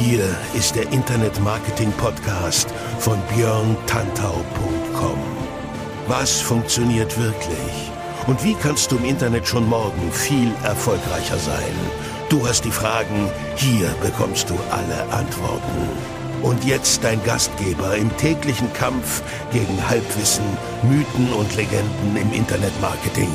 Hier ist der Internet Marketing Podcast von björntantau.com. Was funktioniert wirklich? Und wie kannst du im Internet schon morgen viel erfolgreicher sein? Du hast die Fragen, hier bekommst du alle Antworten. Und jetzt dein Gastgeber im täglichen Kampf gegen Halbwissen, Mythen und Legenden im Internetmarketing,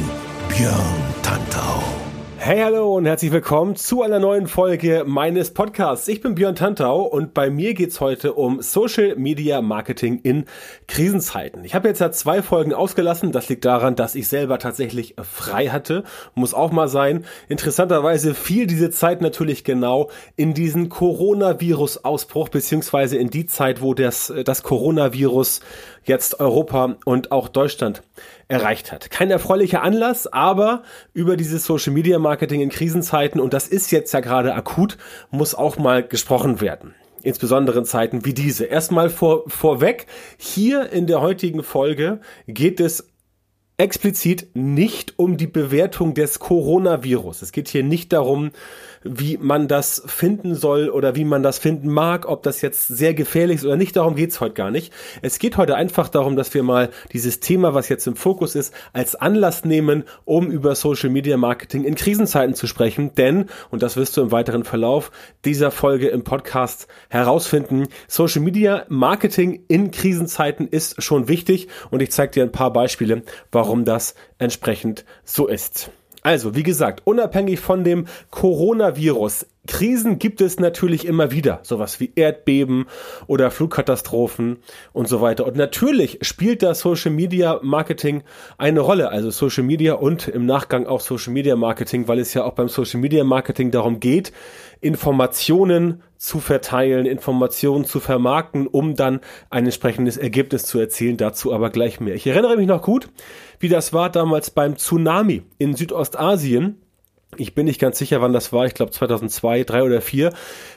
Björn Tantau. Hey, hallo und herzlich willkommen zu einer neuen Folge meines Podcasts. Ich bin Björn Tantau und bei mir geht's heute um Social Media Marketing in Krisenzeiten. Ich habe jetzt ja zwei Folgen ausgelassen. Das liegt daran, dass ich selber tatsächlich frei hatte. Muss auch mal sein. Interessanterweise fiel diese Zeit natürlich genau in diesen Coronavirus-Ausbruch beziehungsweise in die Zeit, wo das, das Coronavirus jetzt Europa und auch Deutschland erreicht hat. Kein erfreulicher Anlass, aber über dieses Social Media Marketing in Krisenzeiten, und das ist jetzt ja gerade akut, muss auch mal gesprochen werden insbesondere in Zeiten wie diese. Erstmal vor, vorweg, hier in der heutigen Folge geht es explizit nicht um die Bewertung des Coronavirus. Es geht hier nicht darum, wie man das finden soll oder wie man das finden mag, ob das jetzt sehr gefährlich ist oder nicht. Darum geht's heute gar nicht. Es geht heute einfach darum, dass wir mal dieses Thema, was jetzt im Fokus ist, als Anlass nehmen, um über Social Media Marketing in Krisenzeiten zu sprechen. Denn, und das wirst du im weiteren Verlauf dieser Folge im Podcast herausfinden, Social Media Marketing in Krisenzeiten ist schon wichtig und ich zeige dir ein paar Beispiele, warum warum das entsprechend so ist. Also, wie gesagt, unabhängig von dem Coronavirus, Krisen gibt es natürlich immer wieder, sowas wie Erdbeben oder Flugkatastrophen und so weiter. Und natürlich spielt das Social Media Marketing eine Rolle, also Social Media und im Nachgang auch Social Media Marketing, weil es ja auch beim Social Media Marketing darum geht, Informationen zu verteilen, Informationen zu vermarkten, um dann ein entsprechendes Ergebnis zu erzielen. Dazu aber gleich mehr. Ich erinnere mich noch gut, wie das war damals beim Tsunami in Südostasien. Ich bin nicht ganz sicher, wann das war. Ich glaube 2002, 3 oder 4.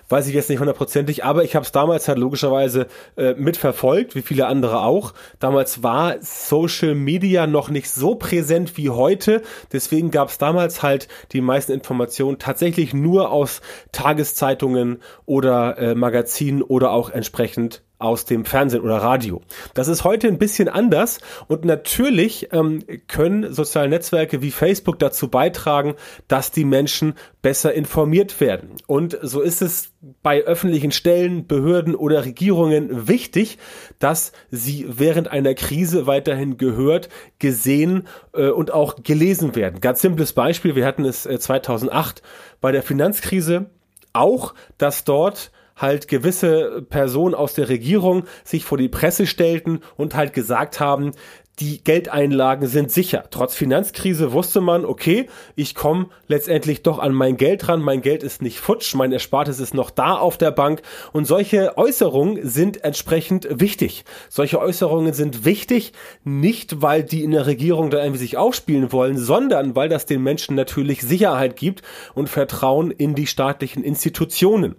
Weiß ich jetzt nicht hundertprozentig. Aber ich habe es damals halt logischerweise äh, mitverfolgt, wie viele andere auch. Damals war Social Media noch nicht so präsent wie heute. Deswegen gab es damals halt die meisten Informationen tatsächlich nur aus Tageszeitungen oder äh, Magazinen oder auch entsprechend aus dem Fernsehen oder Radio. Das ist heute ein bisschen anders und natürlich ähm, können soziale Netzwerke wie Facebook dazu beitragen, dass die Menschen besser informiert werden. Und so ist es bei öffentlichen Stellen, Behörden oder Regierungen wichtig, dass sie während einer Krise weiterhin gehört, gesehen äh, und auch gelesen werden. Ganz simples Beispiel, wir hatten es äh, 2008 bei der Finanzkrise auch, dass dort halt gewisse Personen aus der Regierung sich vor die Presse stellten und halt gesagt haben, die Geldeinlagen sind sicher. Trotz Finanzkrise wusste man, okay, ich komme letztendlich doch an mein Geld ran, mein Geld ist nicht futsch, mein Erspartes ist noch da auf der Bank und solche Äußerungen sind entsprechend wichtig. Solche Äußerungen sind wichtig, nicht weil die in der Regierung da irgendwie sich aufspielen wollen, sondern weil das den Menschen natürlich Sicherheit gibt und Vertrauen in die staatlichen Institutionen.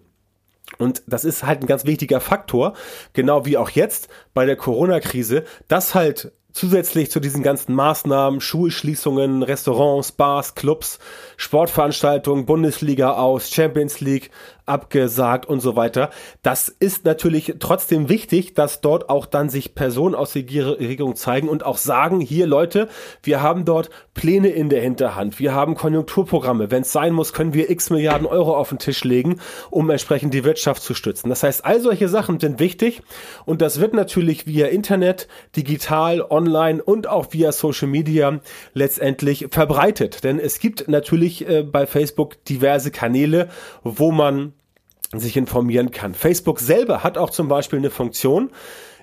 Und das ist halt ein ganz wichtiger Faktor, genau wie auch jetzt bei der Corona-Krise, dass halt zusätzlich zu diesen ganzen Maßnahmen, Schulschließungen, Restaurants, Bars, Clubs, Sportveranstaltungen, Bundesliga aus, Champions League, abgesagt und so weiter. Das ist natürlich trotzdem wichtig, dass dort auch dann sich Personen aus der Regierung zeigen und auch sagen, hier Leute, wir haben dort Pläne in der Hinterhand, wir haben Konjunkturprogramme. Wenn es sein muss, können wir x Milliarden Euro auf den Tisch legen, um entsprechend die Wirtschaft zu stützen. Das heißt, all solche Sachen sind wichtig und das wird natürlich via Internet, digital, online und auch via Social Media letztendlich verbreitet. Denn es gibt natürlich äh, bei Facebook diverse Kanäle, wo man sich informieren kann. Facebook selber hat auch zum Beispiel eine Funktion,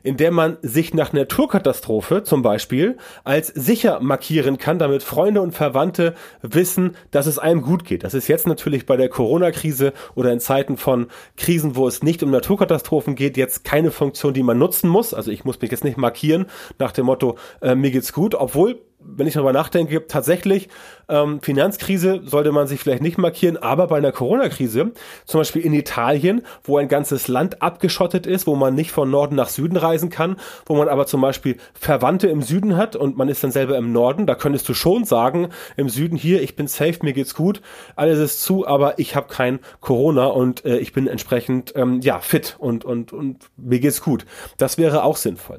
in der man sich nach Naturkatastrophe zum Beispiel als sicher markieren kann, damit Freunde und Verwandte wissen, dass es einem gut geht. Das ist jetzt natürlich bei der Corona-Krise oder in Zeiten von Krisen, wo es nicht um Naturkatastrophen geht, jetzt keine Funktion, die man nutzen muss. Also ich muss mich jetzt nicht markieren nach dem Motto, äh, mir geht's gut, obwohl wenn ich darüber nachdenke, tatsächlich, ähm, Finanzkrise sollte man sich vielleicht nicht markieren, aber bei einer Corona-Krise, zum Beispiel in Italien, wo ein ganzes Land abgeschottet ist, wo man nicht von Norden nach Süden reisen kann, wo man aber zum Beispiel Verwandte im Süden hat und man ist dann selber im Norden, da könntest du schon sagen, im Süden hier, ich bin safe, mir geht's gut, alles ist zu, aber ich habe kein Corona und äh, ich bin entsprechend ähm, ja fit und, und, und mir geht's gut. Das wäre auch sinnvoll.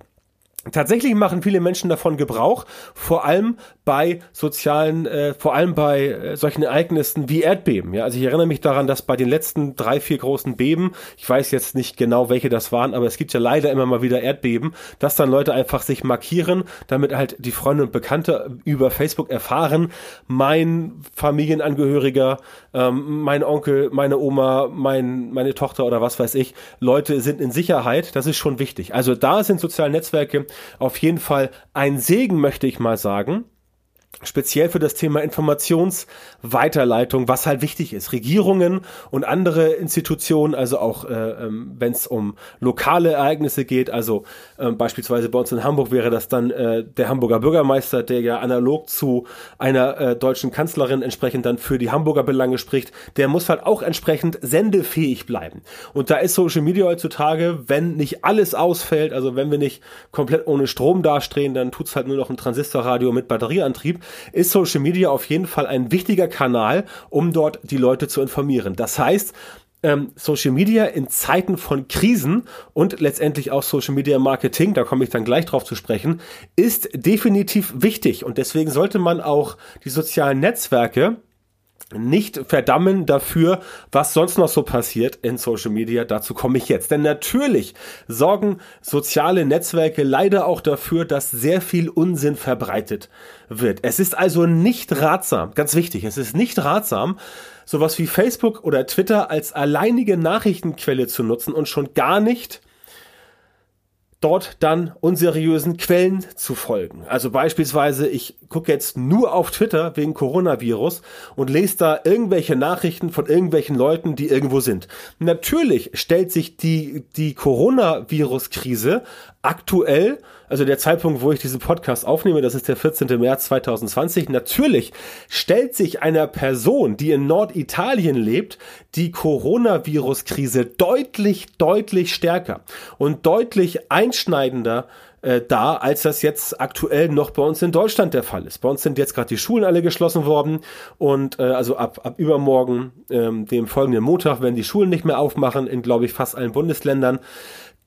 Tatsächlich machen viele Menschen davon Gebrauch, vor allem bei sozialen, äh, vor allem bei äh, solchen Ereignissen wie Erdbeben. Ja, also ich erinnere mich daran, dass bei den letzten drei, vier großen Beben, ich weiß jetzt nicht genau, welche das waren, aber es gibt ja leider immer mal wieder Erdbeben, dass dann Leute einfach sich markieren, damit halt die Freunde und Bekannte über Facebook erfahren, mein Familienangehöriger, ähm, mein Onkel, meine Oma, mein, meine Tochter oder was weiß ich, Leute sind in Sicherheit. Das ist schon wichtig. Also da sind soziale Netzwerke auf jeden Fall ein Segen, möchte ich mal sagen speziell für das Thema Informationsweiterleitung, was halt wichtig ist. Regierungen und andere Institutionen, also auch äh, ähm, wenn es um lokale Ereignisse geht, also äh, beispielsweise bei uns in Hamburg wäre das dann äh, der Hamburger Bürgermeister, der ja analog zu einer äh, deutschen Kanzlerin entsprechend dann für die Hamburger Belange spricht, der muss halt auch entsprechend sendefähig bleiben. Und da ist Social Media heutzutage, wenn nicht alles ausfällt, also wenn wir nicht komplett ohne Strom dastehen, dann tut's halt nur noch ein Transistorradio mit Batterieantrieb ist Social Media auf jeden Fall ein wichtiger Kanal, um dort die Leute zu informieren. Das heißt, ähm, Social Media in Zeiten von Krisen und letztendlich auch Social Media Marketing, da komme ich dann gleich drauf zu sprechen, ist definitiv wichtig und deswegen sollte man auch die sozialen Netzwerke nicht verdammen dafür, was sonst noch so passiert in Social Media. Dazu komme ich jetzt. Denn natürlich sorgen soziale Netzwerke leider auch dafür, dass sehr viel Unsinn verbreitet wird. Es ist also nicht ratsam, ganz wichtig, es ist nicht ratsam, sowas wie Facebook oder Twitter als alleinige Nachrichtenquelle zu nutzen und schon gar nicht dort dann unseriösen Quellen zu folgen. Also beispielsweise, ich gucke jetzt nur auf Twitter wegen Coronavirus und lese da irgendwelche Nachrichten von irgendwelchen Leuten, die irgendwo sind. Natürlich stellt sich die, die Coronavirus-Krise aktuell, also der Zeitpunkt, wo ich diesen Podcast aufnehme, das ist der 14. März 2020, natürlich stellt sich einer Person, die in Norditalien lebt, die Coronavirus-Krise deutlich, deutlich stärker und deutlich einschneidender äh, da, als das jetzt aktuell noch bei uns in Deutschland der Fall ist. Bei uns sind jetzt gerade die Schulen alle geschlossen worden und äh, also ab, ab übermorgen, ähm, dem folgenden Montag, werden die Schulen nicht mehr aufmachen in, glaube ich, fast allen Bundesländern.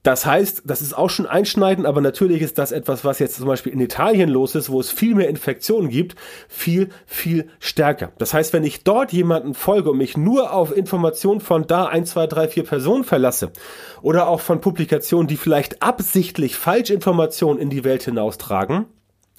Das heißt, das ist auch schon einschneidend, aber natürlich ist das etwas, was jetzt zum Beispiel in Italien los ist, wo es viel mehr Infektionen gibt, viel, viel stärker. Das heißt, wenn ich dort jemanden folge und mich nur auf Informationen von da ein, zwei, drei, vier Personen verlasse oder auch von Publikationen, die vielleicht absichtlich Falschinformationen in die Welt hinaustragen,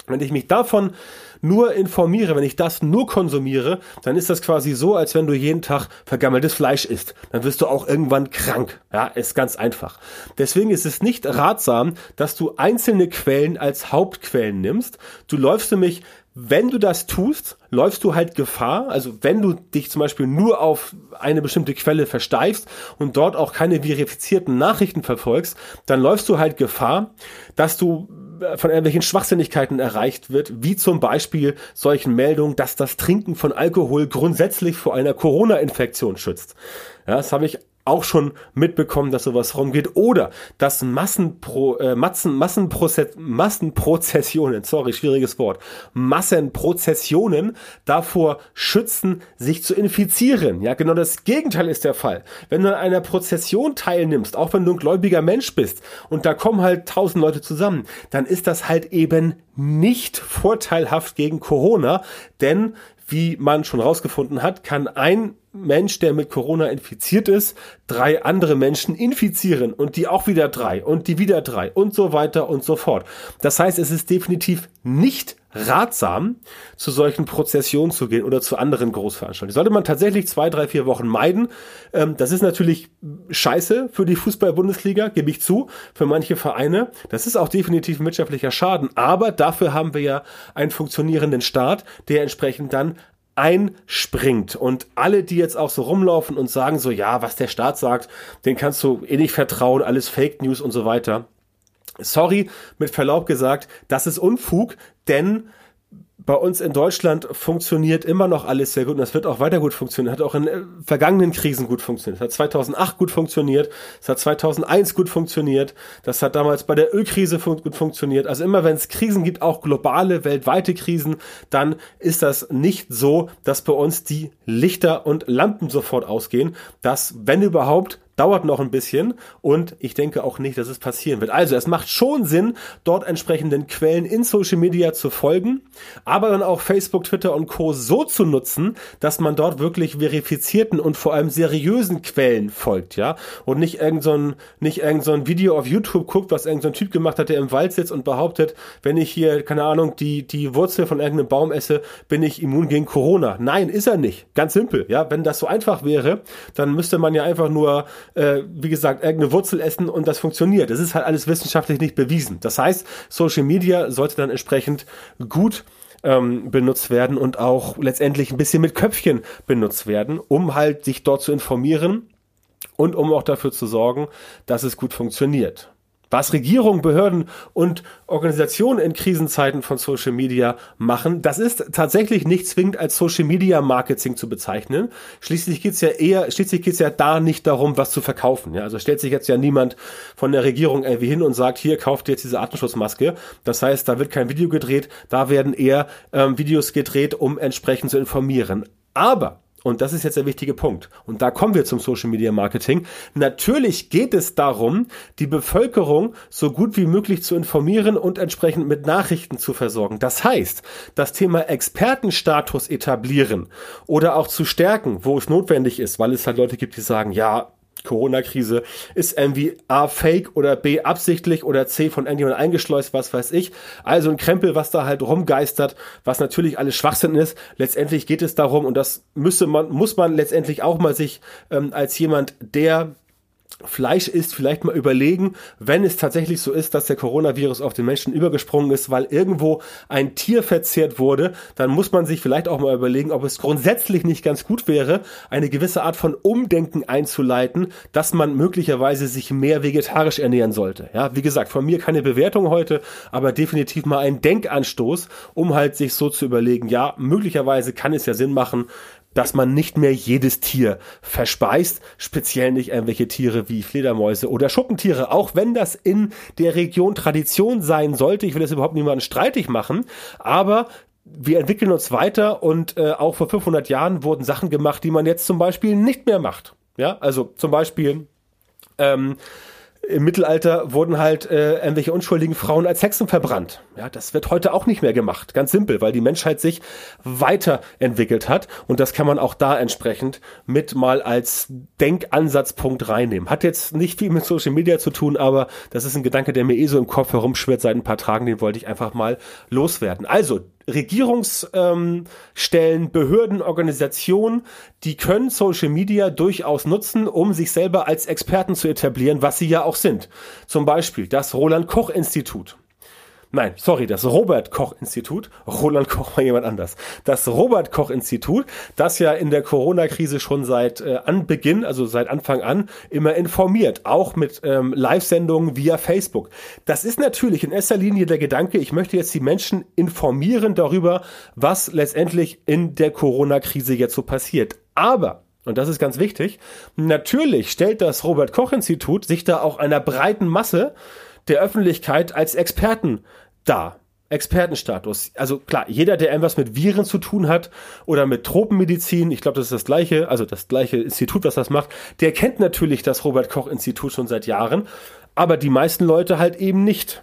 wenn ich mich davon nur informiere, wenn ich das nur konsumiere, dann ist das quasi so, als wenn du jeden Tag vergammeltes Fleisch isst. Dann wirst du auch irgendwann krank. Ja, ist ganz einfach. Deswegen ist es nicht ratsam, dass du einzelne Quellen als Hauptquellen nimmst. Du läufst nämlich wenn du das tust, läufst du halt Gefahr. Also wenn du dich zum Beispiel nur auf eine bestimmte Quelle versteifst und dort auch keine verifizierten Nachrichten verfolgst, dann läufst du halt Gefahr, dass du von irgendwelchen Schwachsinnigkeiten erreicht wird, wie zum Beispiel solchen Meldungen, dass das Trinken von Alkohol grundsätzlich vor einer Corona-Infektion schützt. Ja, das habe ich auch schon mitbekommen, dass sowas rumgeht oder dass Massenpro, äh, Massen, Massenprozess, Massenprozessionen, sorry, schwieriges Wort, Massenprozessionen davor schützen, sich zu infizieren. Ja, genau das Gegenteil ist der Fall. Wenn du an einer Prozession teilnimmst, auch wenn du ein gläubiger Mensch bist und da kommen halt tausend Leute zusammen, dann ist das halt eben nicht vorteilhaft gegen Corona, denn wie man schon rausgefunden hat, kann ein Mensch, der mit Corona infiziert ist, drei andere Menschen infizieren und die auch wieder drei und die wieder drei und so weiter und so fort. Das heißt, es ist definitiv nicht ratsam, zu solchen Prozessionen zu gehen oder zu anderen Großveranstaltungen. Sollte man tatsächlich zwei, drei, vier Wochen meiden. Ähm, das ist natürlich scheiße für die Fußball-Bundesliga, gebe ich zu, für manche Vereine. Das ist auch definitiv ein wirtschaftlicher Schaden. Aber dafür haben wir ja einen funktionierenden Staat, der entsprechend dann einspringt. Und alle, die jetzt auch so rumlaufen und sagen so, ja, was der Staat sagt, den kannst du eh nicht vertrauen, alles Fake News und so weiter. Sorry, mit Verlaub gesagt, das ist Unfug, denn bei uns in Deutschland funktioniert immer noch alles sehr gut und das wird auch weiter gut funktionieren. Hat auch in äh, vergangenen Krisen gut funktioniert. Es hat 2008 gut funktioniert. Es hat 2001 gut funktioniert. Das hat damals bei der Ölkrise fun gut funktioniert. Also immer wenn es Krisen gibt, auch globale, weltweite Krisen, dann ist das nicht so, dass bei uns die Lichter und Lampen sofort ausgehen. Das, wenn überhaupt, dauert noch ein bisschen und ich denke auch nicht, dass es passieren wird. Also es macht schon Sinn, dort entsprechenden Quellen in Social Media zu folgen, aber dann auch Facebook, Twitter und Co. so zu nutzen, dass man dort wirklich verifizierten und vor allem seriösen Quellen folgt, ja, und nicht irgend so ein, nicht irgend so ein Video auf YouTube guckt, was irgendein so Typ gemacht hat, der im Wald sitzt und behauptet, wenn ich hier, keine Ahnung, die, die Wurzel von irgendeinem Baum esse, bin ich immun gegen Corona. Nein, ist er nicht. Ganz simpel, ja. Wenn das so einfach wäre, dann müsste man ja einfach nur äh, wie gesagt, irgendeine Wurzel essen und das funktioniert. Das ist halt alles wissenschaftlich nicht bewiesen. Das heißt, Social Media sollte dann entsprechend gut ähm, benutzt werden und auch letztendlich ein bisschen mit Köpfchen benutzt werden, um halt sich dort zu informieren und um auch dafür zu sorgen, dass es gut funktioniert. Was Regierungen, Behörden und Organisationen in Krisenzeiten von Social Media machen, das ist tatsächlich nicht zwingend als Social Media Marketing zu bezeichnen. Schließlich geht's ja eher, schließlich geht's ja da nicht darum, was zu verkaufen. Ja, also stellt sich jetzt ja niemand von der Regierung irgendwie hin und sagt, hier kauft ihr jetzt diese Artenschutzmaske. Das heißt, da wird kein Video gedreht, da werden eher ähm, Videos gedreht, um entsprechend zu informieren. Aber und das ist jetzt der wichtige Punkt. Und da kommen wir zum Social Media Marketing. Natürlich geht es darum, die Bevölkerung so gut wie möglich zu informieren und entsprechend mit Nachrichten zu versorgen. Das heißt, das Thema Expertenstatus etablieren oder auch zu stärken, wo es notwendig ist, weil es halt Leute gibt, die sagen, ja, Corona-Krise ist irgendwie A fake oder B absichtlich oder C von irgendjemand eingeschleust, was weiß ich. Also ein Krempel, was da halt rumgeistert, was natürlich alles Schwachsinn ist. Letztendlich geht es darum, und das müsste man, muss man letztendlich auch mal sich ähm, als jemand, der Fleisch ist, vielleicht mal überlegen, wenn es tatsächlich so ist, dass der Coronavirus auf den Menschen übergesprungen ist, weil irgendwo ein Tier verzehrt wurde, dann muss man sich vielleicht auch mal überlegen, ob es grundsätzlich nicht ganz gut wäre, eine gewisse Art von Umdenken einzuleiten, dass man möglicherweise sich mehr vegetarisch ernähren sollte. Ja, wie gesagt, von mir keine Bewertung heute, aber definitiv mal ein Denkanstoß, um halt sich so zu überlegen, ja, möglicherweise kann es ja Sinn machen, dass man nicht mehr jedes Tier verspeist, speziell nicht irgendwelche Tiere wie Fledermäuse oder Schuppentiere, auch wenn das in der Region Tradition sein sollte. Ich will das überhaupt niemanden streitig machen, aber wir entwickeln uns weiter und äh, auch vor 500 Jahren wurden Sachen gemacht, die man jetzt zum Beispiel nicht mehr macht. Ja, also zum Beispiel ähm, im Mittelalter wurden halt äh, irgendwelche unschuldigen Frauen als Hexen verbrannt. Ja, das wird heute auch nicht mehr gemacht. Ganz simpel, weil die Menschheit sich weiterentwickelt hat und das kann man auch da entsprechend mit mal als Denkansatzpunkt reinnehmen. Hat jetzt nicht viel mit Social Media zu tun, aber das ist ein Gedanke, der mir eh so im Kopf herumschwirrt seit ein paar Tagen, den wollte ich einfach mal loswerden. Also, Regierungsstellen, Behörden, Organisationen, die können Social Media durchaus nutzen, um sich selber als Experten zu etablieren, was sie ja auch sind. Zum Beispiel das Roland Koch Institut. Nein, sorry, das Robert Koch Institut. Roland Koch war jemand anders. Das Robert Koch Institut, das ja in der Corona-Krise schon seit äh, Anbeginn, also seit Anfang an, immer informiert, auch mit ähm, Live-Sendungen via Facebook. Das ist natürlich in erster Linie der Gedanke, ich möchte jetzt die Menschen informieren darüber, was letztendlich in der Corona-Krise jetzt so passiert. Aber und das ist ganz wichtig. Natürlich stellt das Robert Koch Institut sich da auch einer breiten Masse der Öffentlichkeit als Experten dar. Expertenstatus. Also klar, jeder, der irgendwas mit Viren zu tun hat oder mit Tropenmedizin, ich glaube, das ist das gleiche, also das gleiche Institut, was das macht, der kennt natürlich das Robert Koch Institut schon seit Jahren, aber die meisten Leute halt eben nicht.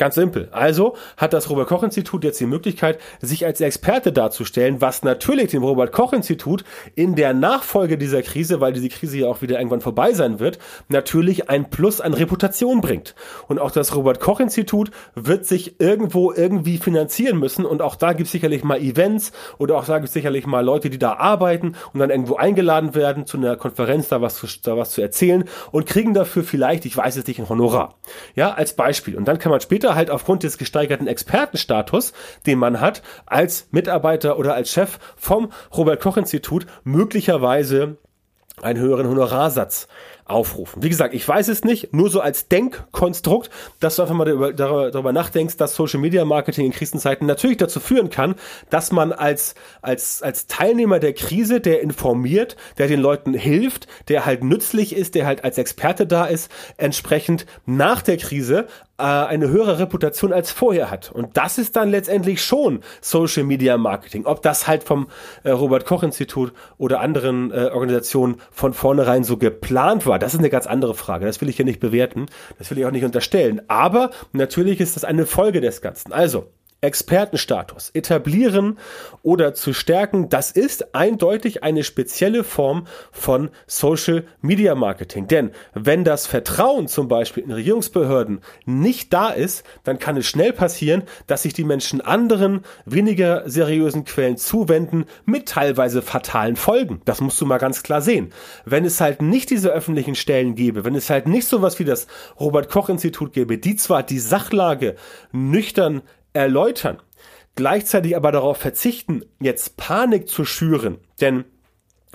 Ganz simpel. Also hat das Robert Koch Institut jetzt die Möglichkeit, sich als Experte darzustellen, was natürlich dem Robert Koch Institut in der Nachfolge dieser Krise, weil diese Krise ja auch wieder irgendwann vorbei sein wird, natürlich ein Plus an Reputation bringt. Und auch das Robert Koch Institut wird sich irgendwo irgendwie finanzieren müssen und auch da gibt es sicherlich mal Events oder auch da gibt es sicherlich mal Leute, die da arbeiten und dann irgendwo eingeladen werden zu einer Konferenz, da was, zu, da was zu erzählen und kriegen dafür vielleicht, ich weiß es nicht, ein Honorar. Ja, als Beispiel. Und dann kann man später oder halt aufgrund des gesteigerten Expertenstatus, den man hat, als Mitarbeiter oder als Chef vom Robert Koch Institut möglicherweise einen höheren Honorarsatz aufrufen. Wie gesagt, ich weiß es nicht, nur so als Denkkonstrukt, dass du einfach mal darüber, darüber nachdenkst, dass Social Media Marketing in Krisenzeiten natürlich dazu führen kann, dass man als, als, als Teilnehmer der Krise, der informiert, der den Leuten hilft, der halt nützlich ist, der halt als Experte da ist, entsprechend nach der Krise äh, eine höhere Reputation als vorher hat. Und das ist dann letztendlich schon Social Media Marketing. Ob das halt vom äh, Robert Koch Institut oder anderen äh, Organisationen von vornherein so geplant war, das ist eine ganz andere Frage. Das will ich hier nicht bewerten. Das will ich auch nicht unterstellen. Aber natürlich ist das eine Folge des Ganzen. Also, Expertenstatus etablieren oder zu stärken, das ist eindeutig eine spezielle Form von Social Media Marketing. Denn wenn das Vertrauen zum Beispiel in Regierungsbehörden nicht da ist, dann kann es schnell passieren, dass sich die Menschen anderen, weniger seriösen Quellen zuwenden mit teilweise fatalen Folgen. Das musst du mal ganz klar sehen. Wenn es halt nicht diese öffentlichen Stellen gäbe, wenn es halt nicht sowas wie das Robert Koch Institut gäbe, die zwar die Sachlage nüchtern erläutern, gleichzeitig aber darauf verzichten, jetzt Panik zu schüren, denn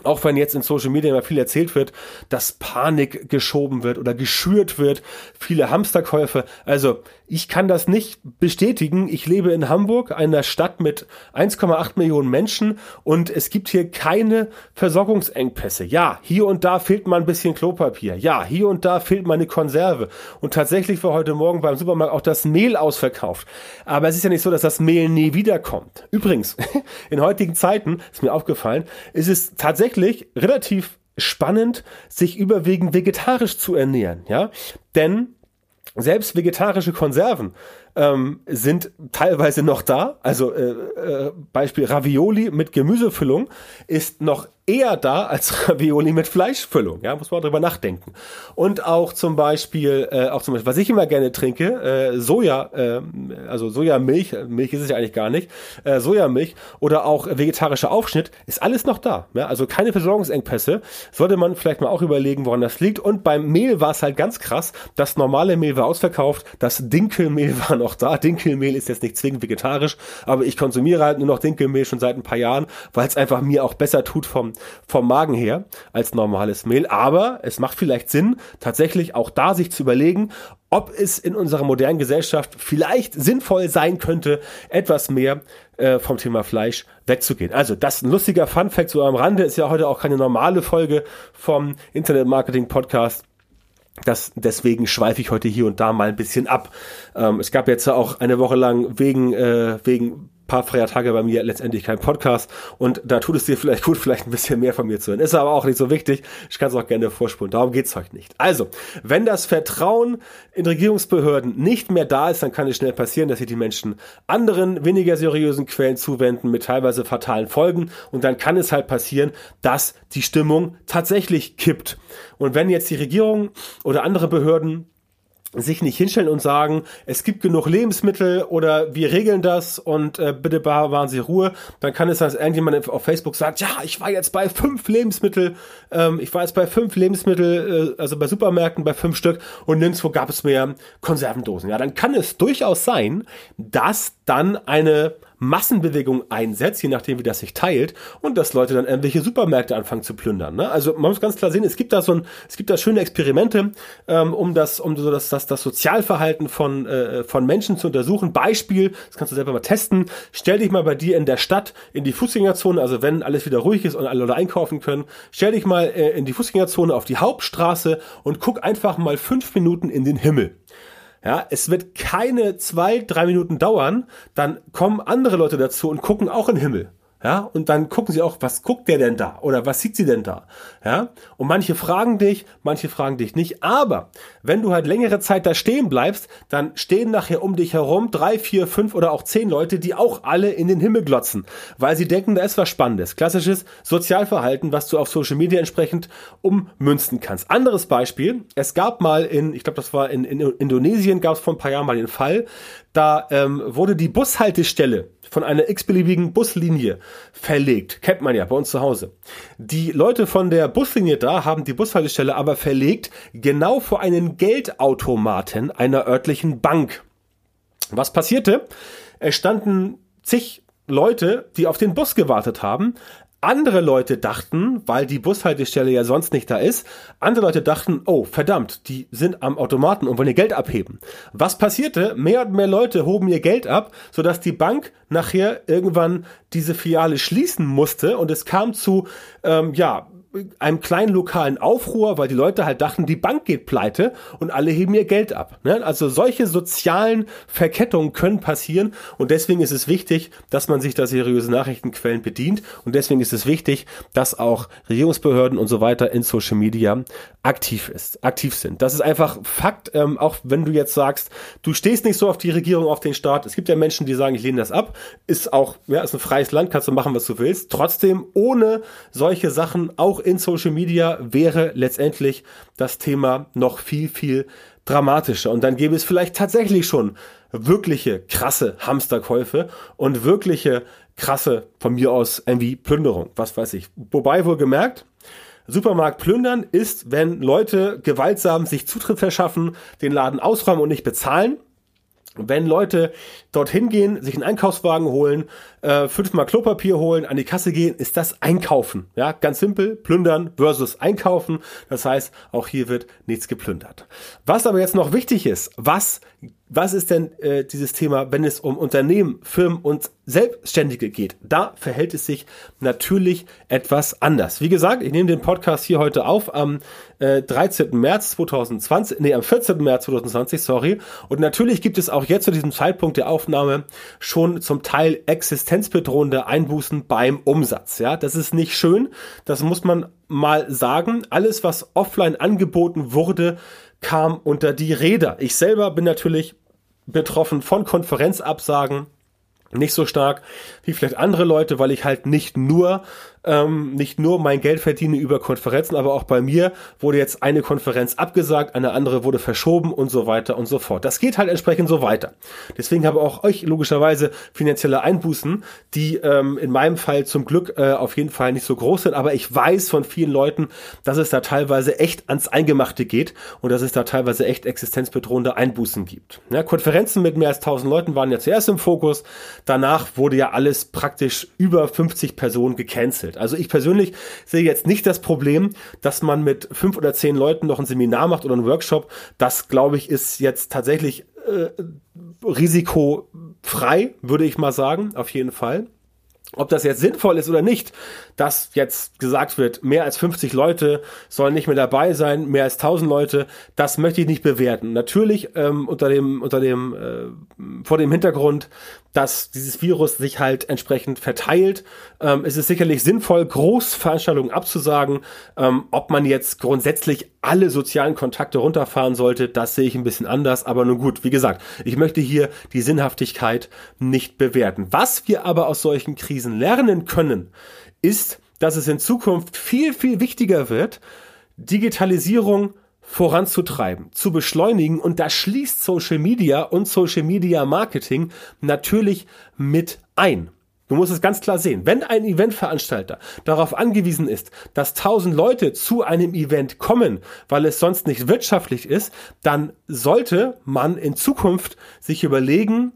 auch wenn jetzt in Social Media immer viel erzählt wird, dass Panik geschoben wird oder geschürt wird, viele Hamsterkäufe. Also ich kann das nicht bestätigen. Ich lebe in Hamburg, einer Stadt mit 1,8 Millionen Menschen und es gibt hier keine Versorgungsengpässe. Ja, hier und da fehlt mal ein bisschen Klopapier. Ja, hier und da fehlt mal eine Konserve. Und tatsächlich war heute Morgen beim Supermarkt auch das Mehl ausverkauft. Aber es ist ja nicht so, dass das Mehl nie wiederkommt. Übrigens, in heutigen Zeiten, ist mir aufgefallen, ist es tatsächlich relativ spannend, sich überwiegend vegetarisch zu ernähren, ja, denn selbst vegetarische Konserven ähm, sind teilweise noch da. Also äh, äh, Beispiel Ravioli mit Gemüsefüllung ist noch eher da als Ravioli mit Fleischfüllung. Ja, muss man drüber nachdenken. Und auch zum Beispiel, äh, auch zum Beispiel, was ich immer gerne trinke, äh, Soja, äh, also Sojamilch, Milch ist es ja eigentlich gar nicht, äh, Sojamilch oder auch vegetarischer Aufschnitt, ist alles noch da. Ja, also keine Versorgungsengpässe. Sollte man vielleicht mal auch überlegen, woran das liegt. Und beim Mehl war es halt ganz krass. Das normale Mehl war ausverkauft, das Dinkelmehl war noch da. Dinkelmehl ist jetzt nicht zwingend vegetarisch, aber ich konsumiere halt nur noch Dinkelmehl schon seit ein paar Jahren, weil es einfach mir auch besser tut vom vom Magen her als normales Mehl. Aber es macht vielleicht Sinn, tatsächlich auch da sich zu überlegen, ob es in unserer modernen Gesellschaft vielleicht sinnvoll sein könnte, etwas mehr äh, vom Thema Fleisch wegzugehen. Also das ein lustiger Fun Fact so am Rande ist ja heute auch keine normale Folge vom Internet Marketing Podcast. Das, deswegen schweife ich heute hier und da mal ein bisschen ab. Ähm, es gab jetzt auch eine Woche lang wegen, äh, wegen paar freier Tage bei mir letztendlich kein Podcast und da tut es dir vielleicht gut, vielleicht ein bisschen mehr von mir zu hören. Ist aber auch nicht so wichtig. Ich kann es auch gerne vorspulen. Darum geht's heute nicht. Also, wenn das Vertrauen in Regierungsbehörden nicht mehr da ist, dann kann es schnell passieren, dass sich die Menschen anderen, weniger seriösen Quellen zuwenden mit teilweise fatalen Folgen und dann kann es halt passieren, dass die Stimmung tatsächlich kippt. Und wenn jetzt die Regierung oder andere Behörden sich nicht hinstellen und sagen, es gibt genug Lebensmittel oder wir regeln das und äh, bitte bewahren Sie Ruhe, dann kann es sein, dass irgendjemand auf Facebook sagt, ja, ich war jetzt bei fünf Lebensmittel, ähm, ich war jetzt bei fünf Lebensmittel, äh, also bei Supermärkten bei fünf Stück und nirgendwo gab es mehr Konservendosen. Ja, dann kann es durchaus sein, dass dann eine Massenbewegung einsetzt, je nachdem wie das sich teilt, und dass Leute dann irgendwelche Supermärkte anfangen zu plündern. Ne? Also man muss ganz klar sehen, es gibt da so ein, es gibt da schöne Experimente, ähm, um das, um so das, das, das Sozialverhalten von äh, von Menschen zu untersuchen. Beispiel, das kannst du selber mal testen. Stell dich mal bei dir in der Stadt in die Fußgängerzone, also wenn alles wieder ruhig ist und alle Leute einkaufen können, stell dich mal äh, in die Fußgängerzone auf die Hauptstraße und guck einfach mal fünf Minuten in den Himmel. Ja, es wird keine zwei, drei Minuten dauern, dann kommen andere Leute dazu und gucken auch in den Himmel. Ja, und dann gucken sie auch, was guckt der denn da? Oder was sieht sie denn da? Ja, und manche fragen dich, manche fragen dich nicht. Aber wenn du halt längere Zeit da stehen bleibst, dann stehen nachher um dich herum drei, vier, fünf oder auch zehn Leute, die auch alle in den Himmel glotzen, weil sie denken, da ist was Spannendes. Klassisches Sozialverhalten, was du auf Social Media entsprechend ummünzen kannst. Anderes Beispiel. Es gab mal in, ich glaube, das war in, in Indonesien, gab es vor ein paar Jahren mal den Fall, da ähm, wurde die Bushaltestelle von einer x-beliebigen Buslinie verlegt. Kennt man ja bei uns zu Hause. Die Leute von der Buslinie da haben die Bushaltestelle aber verlegt genau vor einen Geldautomaten einer örtlichen Bank. Was passierte? Es standen zig Leute, die auf den Bus gewartet haben, andere Leute dachten, weil die Bushaltestelle ja sonst nicht da ist, andere Leute dachten, oh verdammt, die sind am Automaten und wollen ihr Geld abheben. Was passierte? Mehr und mehr Leute hoben ihr Geld ab, sodass die Bank nachher irgendwann diese Filiale schließen musste und es kam zu, ähm, ja, einem kleinen lokalen Aufruhr, weil die Leute halt dachten, die Bank geht pleite und alle heben ihr Geld ab. Ne? Also solche sozialen Verkettungen können passieren und deswegen ist es wichtig, dass man sich da seriöse Nachrichtenquellen bedient und deswegen ist es wichtig, dass auch Regierungsbehörden und so weiter in Social Media aktiv ist, aktiv sind. Das ist einfach Fakt, ähm, auch wenn du jetzt sagst, du stehst nicht so auf die Regierung, auf den Staat. Es gibt ja Menschen, die sagen, ich lehne das ab. Ist auch, ja, ist ein freies Land, kannst du machen, was du willst. Trotzdem ohne solche Sachen auch in Social Media wäre letztendlich das Thema noch viel, viel dramatischer. Und dann gäbe es vielleicht tatsächlich schon wirkliche krasse Hamsterkäufe und wirkliche krasse, von mir aus, irgendwie Plünderung, was weiß ich. Wobei wohl gemerkt, Supermarkt plündern ist, wenn Leute gewaltsam sich Zutritt verschaffen, den Laden ausräumen und nicht bezahlen. Wenn Leute dorthin gehen, sich einen Einkaufswagen holen, äh, fünfmal Klopapier holen, an die Kasse gehen, ist das Einkaufen. Ja, ganz simpel, plündern versus einkaufen. Das heißt, auch hier wird nichts geplündert. Was aber jetzt noch wichtig ist, was was ist denn äh, dieses Thema, wenn es um Unternehmen, Firmen und Selbstständige geht? Da verhält es sich natürlich etwas anders. Wie gesagt, ich nehme den Podcast hier heute auf am äh, 13. März 2020, nee, am 14. März 2020, sorry. Und natürlich gibt es auch jetzt zu diesem Zeitpunkt der Aufnahme schon zum Teil existenzbedrohende Einbußen beim Umsatz. Ja, das ist nicht schön. Das muss man mal sagen. Alles, was offline angeboten wurde, kam unter die Räder. Ich selber bin natürlich betroffen von Konferenzabsagen, nicht so stark wie vielleicht andere Leute, weil ich halt nicht nur ähm, nicht nur mein Geld verdiene über Konferenzen, aber auch bei mir wurde jetzt eine Konferenz abgesagt, eine andere wurde verschoben und so weiter und so fort. Das geht halt entsprechend so weiter. Deswegen habe auch euch logischerweise finanzielle Einbußen, die ähm, in meinem Fall zum Glück äh, auf jeden Fall nicht so groß sind, aber ich weiß von vielen Leuten, dass es da teilweise echt ans Eingemachte geht und dass es da teilweise echt existenzbedrohende Einbußen gibt. Ja, Konferenzen mit mehr als 1000 Leuten waren ja zuerst im Fokus, danach wurde ja alles praktisch über 50 Personen gecancelt wird. Also ich persönlich sehe jetzt nicht das Problem, dass man mit fünf oder zehn Leuten noch ein Seminar macht oder einen Workshop. Das, glaube ich, ist jetzt tatsächlich äh, risikofrei, würde ich mal sagen, auf jeden Fall. Ob das jetzt sinnvoll ist oder nicht, dass jetzt gesagt wird, mehr als 50 Leute sollen nicht mehr dabei sein, mehr als 1000 Leute, das möchte ich nicht bewerten. Natürlich ähm, unter dem, unter dem, äh, vor dem Hintergrund, dass dieses Virus sich halt entsprechend verteilt, ähm, ist es sicherlich sinnvoll, Großveranstaltungen abzusagen. Ähm, ob man jetzt grundsätzlich alle sozialen Kontakte runterfahren sollte, das sehe ich ein bisschen anders. Aber nun gut, wie gesagt, ich möchte hier die Sinnhaftigkeit nicht bewerten. Was wir aber aus solchen Krisen lernen können, ist, dass es in Zukunft viel, viel wichtiger wird, Digitalisierung voranzutreiben, zu beschleunigen und da schließt Social Media und Social Media Marketing natürlich mit ein. Du musst es ganz klar sehen. Wenn ein Eventveranstalter darauf angewiesen ist, dass tausend Leute zu einem Event kommen, weil es sonst nicht wirtschaftlich ist, dann sollte man in Zukunft sich überlegen,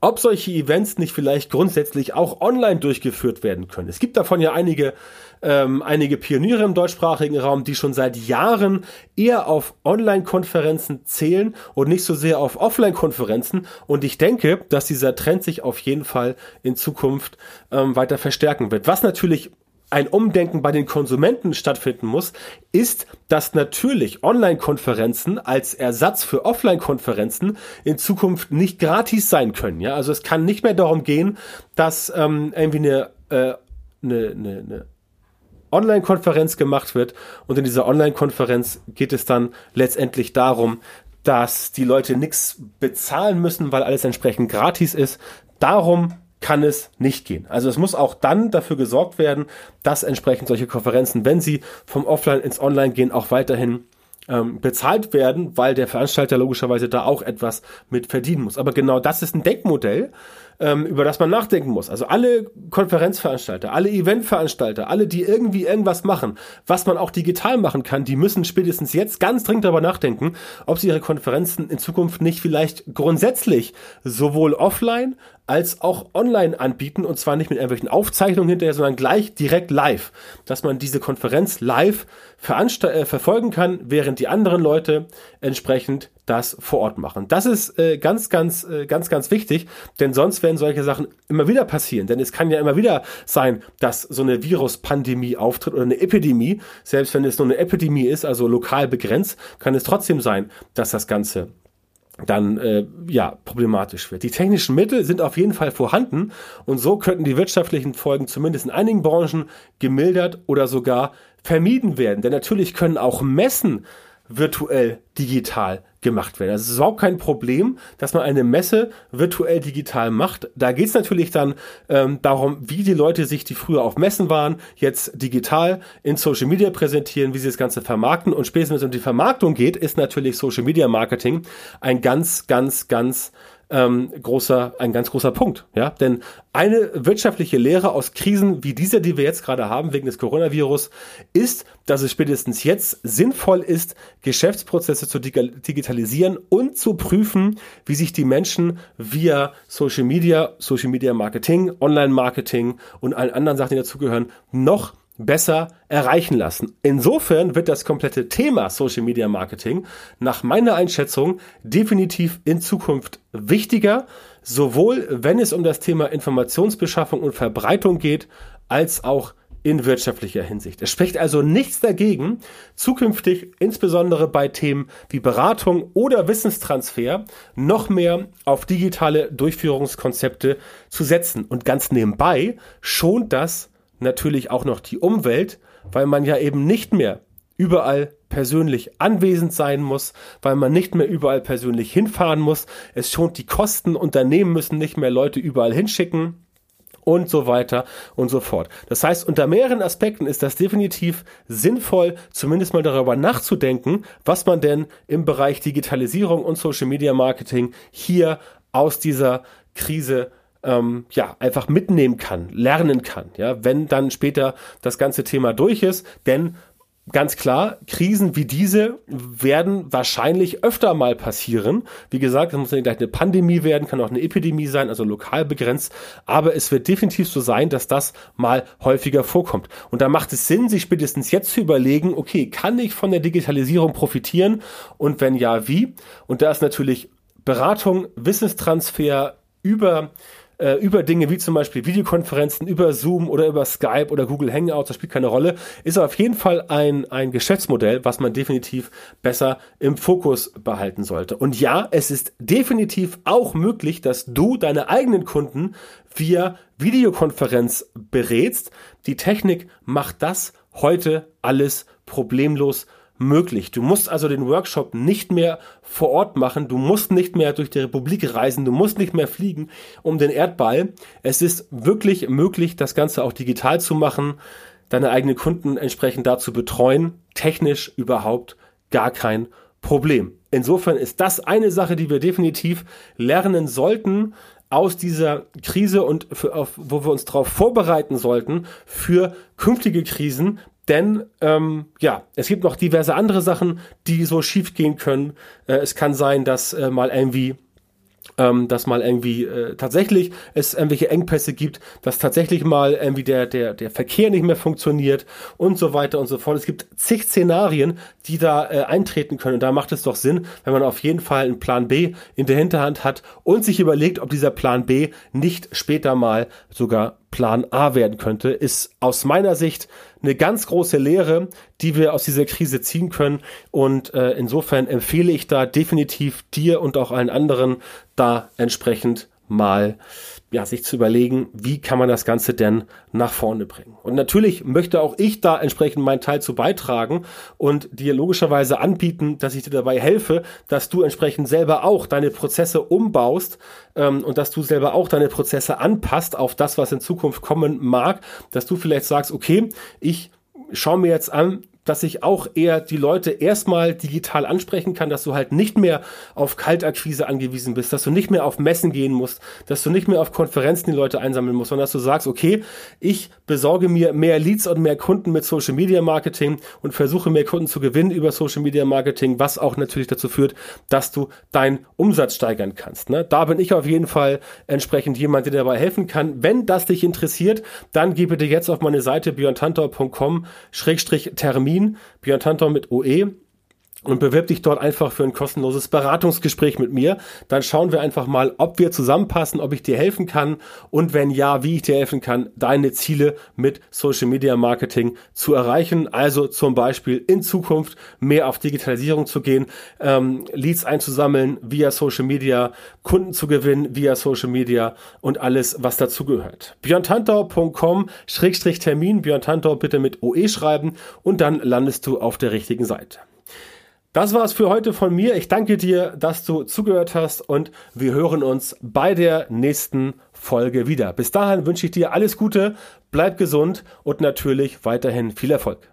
ob solche Events nicht vielleicht grundsätzlich auch online durchgeführt werden können. Es gibt davon ja einige, ähm, einige Pioniere im deutschsprachigen Raum, die schon seit Jahren eher auf Online-Konferenzen zählen und nicht so sehr auf Offline-Konferenzen. Und ich denke, dass dieser Trend sich auf jeden Fall in Zukunft ähm, weiter verstärken wird. Was natürlich ein Umdenken bei den Konsumenten stattfinden muss, ist, dass natürlich Online-Konferenzen als Ersatz für Offline-Konferenzen in Zukunft nicht gratis sein können. Ja, also es kann nicht mehr darum gehen, dass ähm, irgendwie eine, äh, eine, eine, eine Online-Konferenz gemacht wird und in dieser Online-Konferenz geht es dann letztendlich darum, dass die Leute nichts bezahlen müssen, weil alles entsprechend gratis ist. Darum kann es nicht gehen. Also es muss auch dann dafür gesorgt werden, dass entsprechend solche Konferenzen, wenn sie vom Offline ins Online gehen, auch weiterhin ähm, bezahlt werden, weil der Veranstalter logischerweise da auch etwas mit verdienen muss. Aber genau das ist ein Denkmodell, ähm, über das man nachdenken muss. Also alle Konferenzveranstalter, alle Eventveranstalter, alle, die irgendwie irgendwas machen, was man auch digital machen kann, die müssen spätestens jetzt ganz dringend darüber nachdenken, ob sie ihre Konferenzen in Zukunft nicht vielleicht grundsätzlich sowohl offline als auch online anbieten und zwar nicht mit irgendwelchen Aufzeichnungen hinterher, sondern gleich direkt live, dass man diese Konferenz live äh, verfolgen kann, während die anderen Leute entsprechend das vor Ort machen. Das ist äh, ganz, ganz, äh, ganz, ganz wichtig, denn sonst werden solche Sachen immer wieder passieren. Denn es kann ja immer wieder sein, dass so eine Viruspandemie auftritt oder eine Epidemie. Selbst wenn es nur eine Epidemie ist, also lokal begrenzt, kann es trotzdem sein, dass das Ganze dann äh, ja problematisch wird. Die technischen Mittel sind auf jeden Fall vorhanden und so könnten die wirtschaftlichen Folgen zumindest in einigen Branchen gemildert oder sogar vermieden werden. Denn natürlich können auch Messen virtuell digital gemacht werden. Also es ist überhaupt kein Problem, dass man eine Messe virtuell digital macht. Da geht es natürlich dann ähm, darum, wie die Leute sich, die früher auf Messen waren, jetzt digital in Social Media präsentieren, wie sie das Ganze vermarkten. Und spätestens, wenn es um die Vermarktung geht, ist natürlich Social Media Marketing ein ganz, ganz, ganz ähm, großer, ein ganz großer Punkt. Ja, denn eine wirtschaftliche Lehre aus Krisen wie dieser, die wir jetzt gerade haben wegen des Coronavirus, ist, dass es spätestens jetzt sinnvoll ist, Geschäftsprozesse zu digitalisieren und zu prüfen, wie sich die Menschen via Social Media, Social Media Marketing, Online Marketing und allen anderen Sachen, die dazugehören, noch besser erreichen lassen. Insofern wird das komplette Thema Social Media Marketing nach meiner Einschätzung definitiv in Zukunft wichtiger, sowohl wenn es um das Thema Informationsbeschaffung und Verbreitung geht, als auch in wirtschaftlicher Hinsicht. Es spricht also nichts dagegen, zukünftig insbesondere bei Themen wie Beratung oder Wissenstransfer noch mehr auf digitale Durchführungskonzepte zu setzen. Und ganz nebenbei schont das natürlich auch noch die Umwelt, weil man ja eben nicht mehr überall persönlich anwesend sein muss, weil man nicht mehr überall persönlich hinfahren muss. Es schont die Kosten, Unternehmen müssen nicht mehr Leute überall hinschicken und so weiter und so fort. Das heißt, unter mehreren Aspekten ist das definitiv sinnvoll, zumindest mal darüber nachzudenken, was man denn im Bereich Digitalisierung und Social Media Marketing hier aus dieser Krise ähm, ja, einfach mitnehmen kann, lernen kann, ja, wenn dann später das ganze Thema durch ist, denn Ganz klar, Krisen wie diese werden wahrscheinlich öfter mal passieren. Wie gesagt, es muss nicht gleich eine Pandemie werden, kann auch eine Epidemie sein, also lokal begrenzt. Aber es wird definitiv so sein, dass das mal häufiger vorkommt. Und da macht es Sinn, sich spätestens jetzt zu überlegen, okay, kann ich von der Digitalisierung profitieren? Und wenn ja, wie? Und da ist natürlich Beratung, Wissenstransfer über äh, über Dinge wie zum Beispiel Videokonferenzen, über Zoom oder über Skype oder Google Hangouts, das spielt keine Rolle, ist auf jeden Fall ein, ein Geschäftsmodell, was man definitiv besser im Fokus behalten sollte. Und ja, es ist definitiv auch möglich, dass du deine eigenen Kunden via Videokonferenz berätst. Die Technik macht das heute alles problemlos möglich. Du musst also den Workshop nicht mehr vor Ort machen, du musst nicht mehr durch die Republik reisen, du musst nicht mehr fliegen um den Erdball. Es ist wirklich möglich, das Ganze auch digital zu machen, deine eigenen Kunden entsprechend dazu betreuen. Technisch überhaupt gar kein Problem. Insofern ist das eine Sache, die wir definitiv lernen sollten aus dieser Krise und für, auf, wo wir uns darauf vorbereiten sollten für künftige Krisen, denn ähm, ja, es gibt noch diverse andere Sachen, die so schief gehen können. Äh, es kann sein, dass äh, mal irgendwie ähm, dass mal irgendwie äh, tatsächlich es irgendwelche Engpässe gibt, dass tatsächlich mal irgendwie der, der, der Verkehr nicht mehr funktioniert und so weiter und so fort. Es gibt zig Szenarien, die da äh, eintreten können. Und da macht es doch Sinn, wenn man auf jeden Fall einen Plan B in der Hinterhand hat und sich überlegt, ob dieser Plan B nicht später mal sogar Plan A werden könnte, ist aus meiner Sicht eine ganz große Lehre, die wir aus dieser Krise ziehen können. Und äh, insofern empfehle ich da definitiv dir und auch allen anderen da entsprechend mal ja, sich zu überlegen, wie kann man das Ganze denn nach vorne bringen. Und natürlich möchte auch ich da entsprechend meinen Teil zu beitragen und dir logischerweise anbieten, dass ich dir dabei helfe, dass du entsprechend selber auch deine Prozesse umbaust ähm, und dass du selber auch deine Prozesse anpasst auf das, was in Zukunft kommen mag, dass du vielleicht sagst, okay, ich schaue mir jetzt an, dass ich auch eher die Leute erstmal digital ansprechen kann, dass du halt nicht mehr auf Kaltakquise angewiesen bist, dass du nicht mehr auf Messen gehen musst, dass du nicht mehr auf Konferenzen die Leute einsammeln musst, sondern dass du sagst, okay, ich besorge mir mehr Leads und mehr Kunden mit Social Media Marketing und versuche mehr Kunden zu gewinnen über Social Media Marketing, was auch natürlich dazu führt, dass du deinen Umsatz steigern kannst. Ne? Da bin ich auf jeden Fall entsprechend jemand, der dabei helfen kann. Wenn das dich interessiert, dann geh bitte jetzt auf meine Seite björntantor.com-termin, Björn Tantor mit OE und bewirb dich dort einfach für ein kostenloses Beratungsgespräch mit mir. Dann schauen wir einfach mal, ob wir zusammenpassen, ob ich dir helfen kann und wenn ja, wie ich dir helfen kann, deine Ziele mit Social Media Marketing zu erreichen. Also zum Beispiel in Zukunft mehr auf Digitalisierung zu gehen, ähm, Leads einzusammeln via Social Media, Kunden zu gewinnen via Social Media und alles, was dazugehört. björntantau.com-termin, Björn Tantau bitte mit OE schreiben und dann landest du auf der richtigen Seite. Das war's für heute von mir. Ich danke dir, dass du zugehört hast und wir hören uns bei der nächsten Folge wieder. Bis dahin wünsche ich dir alles Gute, bleib gesund und natürlich weiterhin viel Erfolg.